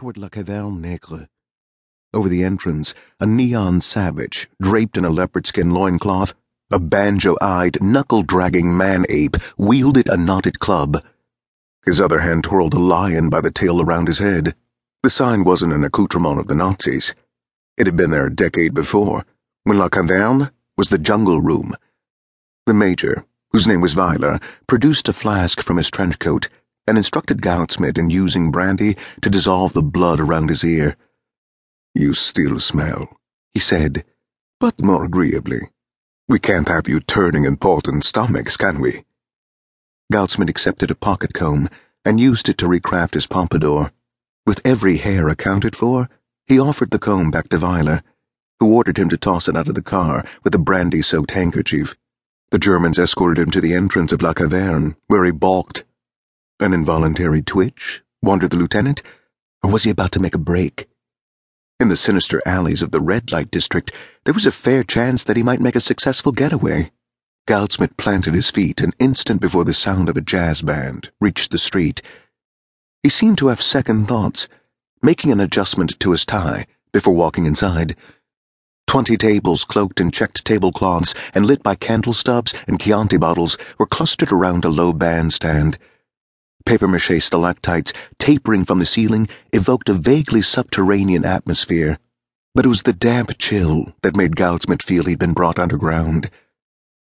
toward La Caverne Negre. Over the entrance, a neon savage, draped in a leopard skin loincloth, a banjo eyed, knuckle dragging man ape, wielded a knotted club. His other hand twirled a lion by the tail around his head. The sign wasn't an accoutrement of the Nazis. It had been there a decade before, when La Caverne was the jungle room. The major, whose name was Weiler, produced a flask from his trench coat and instructed Goudsmit in using brandy to dissolve the blood around his ear. You still smell, he said, but more agreeably. We can't have you turning important stomachs, can we? Goudsmit accepted a pocket comb and used it to recraft his pompadour. With every hair accounted for, he offered the comb back to Weiler, who ordered him to toss it out of the car with a brandy soaked handkerchief. The Germans escorted him to the entrance of La Caverne, where he balked. An involuntary twitch, wondered the lieutenant, or was he about to make a break? In the sinister alleys of the red light district, there was a fair chance that he might make a successful getaway. Goudsmit planted his feet an instant before the sound of a jazz band reached the street. He seemed to have second thoughts, making an adjustment to his tie before walking inside. Twenty tables cloaked in checked tablecloths and lit by candle stubs and Chianti bottles were clustered around a low bandstand. Paper mache stalactites tapering from the ceiling evoked a vaguely subterranean atmosphere, but it was the damp chill that made Goudsmit feel he'd been brought underground.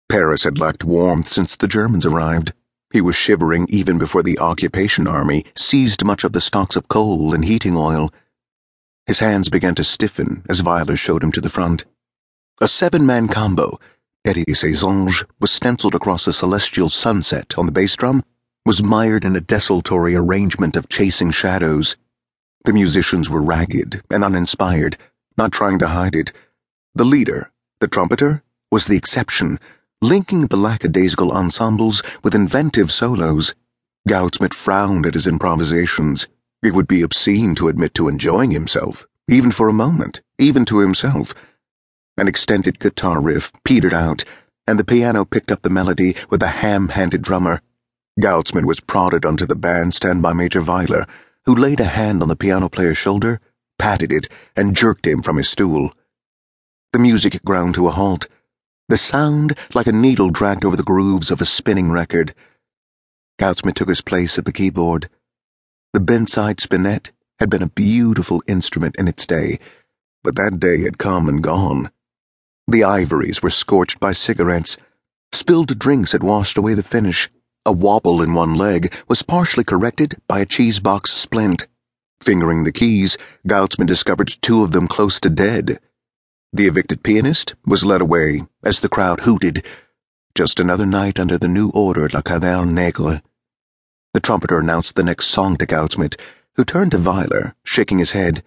Paris had lacked warmth since the Germans arrived. He was shivering even before the occupation army seized much of the stocks of coal and heating oil. His hands began to stiffen as Weiler showed him to the front. A seven man combo, Eddie Ses Anges, was stenciled across the celestial sunset on the bass drum, was mired in a desultory arrangement of chasing shadows. The musicians were ragged and uninspired, not trying to hide it. The leader, the trumpeter, was the exception, linking the lackadaisical ensembles with inventive solos. Goudsmit frowned at his improvisations. It would be obscene to admit to enjoying himself, even for a moment, even to himself. An extended guitar riff petered out, and the piano picked up the melody with a ham handed drummer. Goudsmit was prodded onto the bandstand by Major Weiler, who laid a hand on the piano player's shoulder, patted it, and jerked him from his stool. The music ground to a halt, the sound like a needle dragged over the grooves of a spinning record. Goudsmit took his place at the keyboard. The bent-side spinet had been a beautiful instrument in its day, but that day had come and gone. The ivories were scorched by cigarettes. Spilled drinks had washed away the finish. A wobble in one leg was partially corrected by a cheese box splint. Fingering the keys, Goudsmit discovered two of them close to dead. The evicted pianist was led away as the crowd hooted. Just another night under the new order La Caverne Negre. The trumpeter announced the next song to Goudsmit, who turned to Weiler, shaking his head.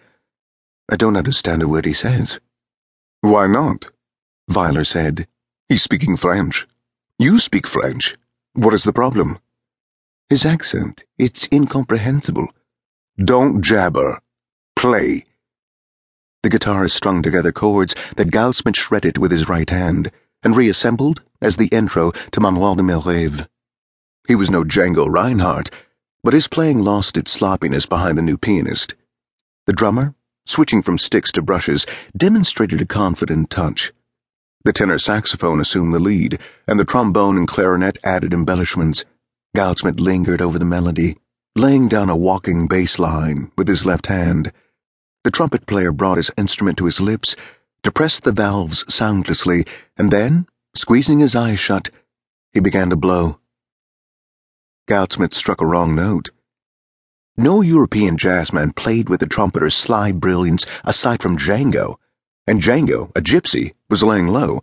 I don't understand a word he says. Why not? Weiler said. He's speaking French. You speak French. What is the problem? His accent. It's incomprehensible. Don't jabber. Play. The guitarist strung together chords that Goudsmit shredded with his right hand and reassembled as the intro to Manoir de mes. He was no Django Reinhardt, but his playing lost its sloppiness behind the new pianist. The drummer, switching from sticks to brushes, demonstrated a confident touch. The tenor saxophone assumed the lead, and the trombone and clarinet added embellishments. Goudsmit lingered over the melody, laying down a walking bass line with his left hand. The trumpet player brought his instrument to his lips, depressed the valves soundlessly, and then, squeezing his eyes shut, he began to blow. Goudsmit struck a wrong note. No European jazzman played with the trumpeter's sly brilliance aside from Django, and Django, a gypsy, was laying low.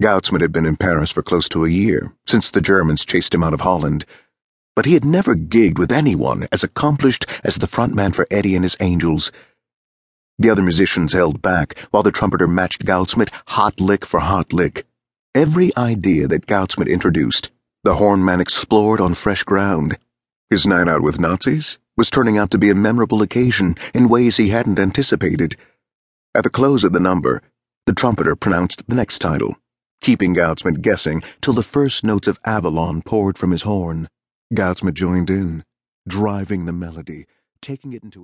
Goudsmit had been in Paris for close to a year, since the Germans chased him out of Holland, but he had never gigged with anyone as accomplished as the frontman for Eddie and his Angels. The other musicians held back while the trumpeter matched Goudsmit hot lick for hot lick. Every idea that Goudsmit introduced, the hornman explored on fresh ground. His night out with Nazis was turning out to be a memorable occasion in ways he hadn't anticipated. At the close of the number, the trumpeter pronounced the next title, keeping Goudsmit guessing till the first notes of Avalon poured from his horn. Goudsmit joined in, driving the melody, taking it into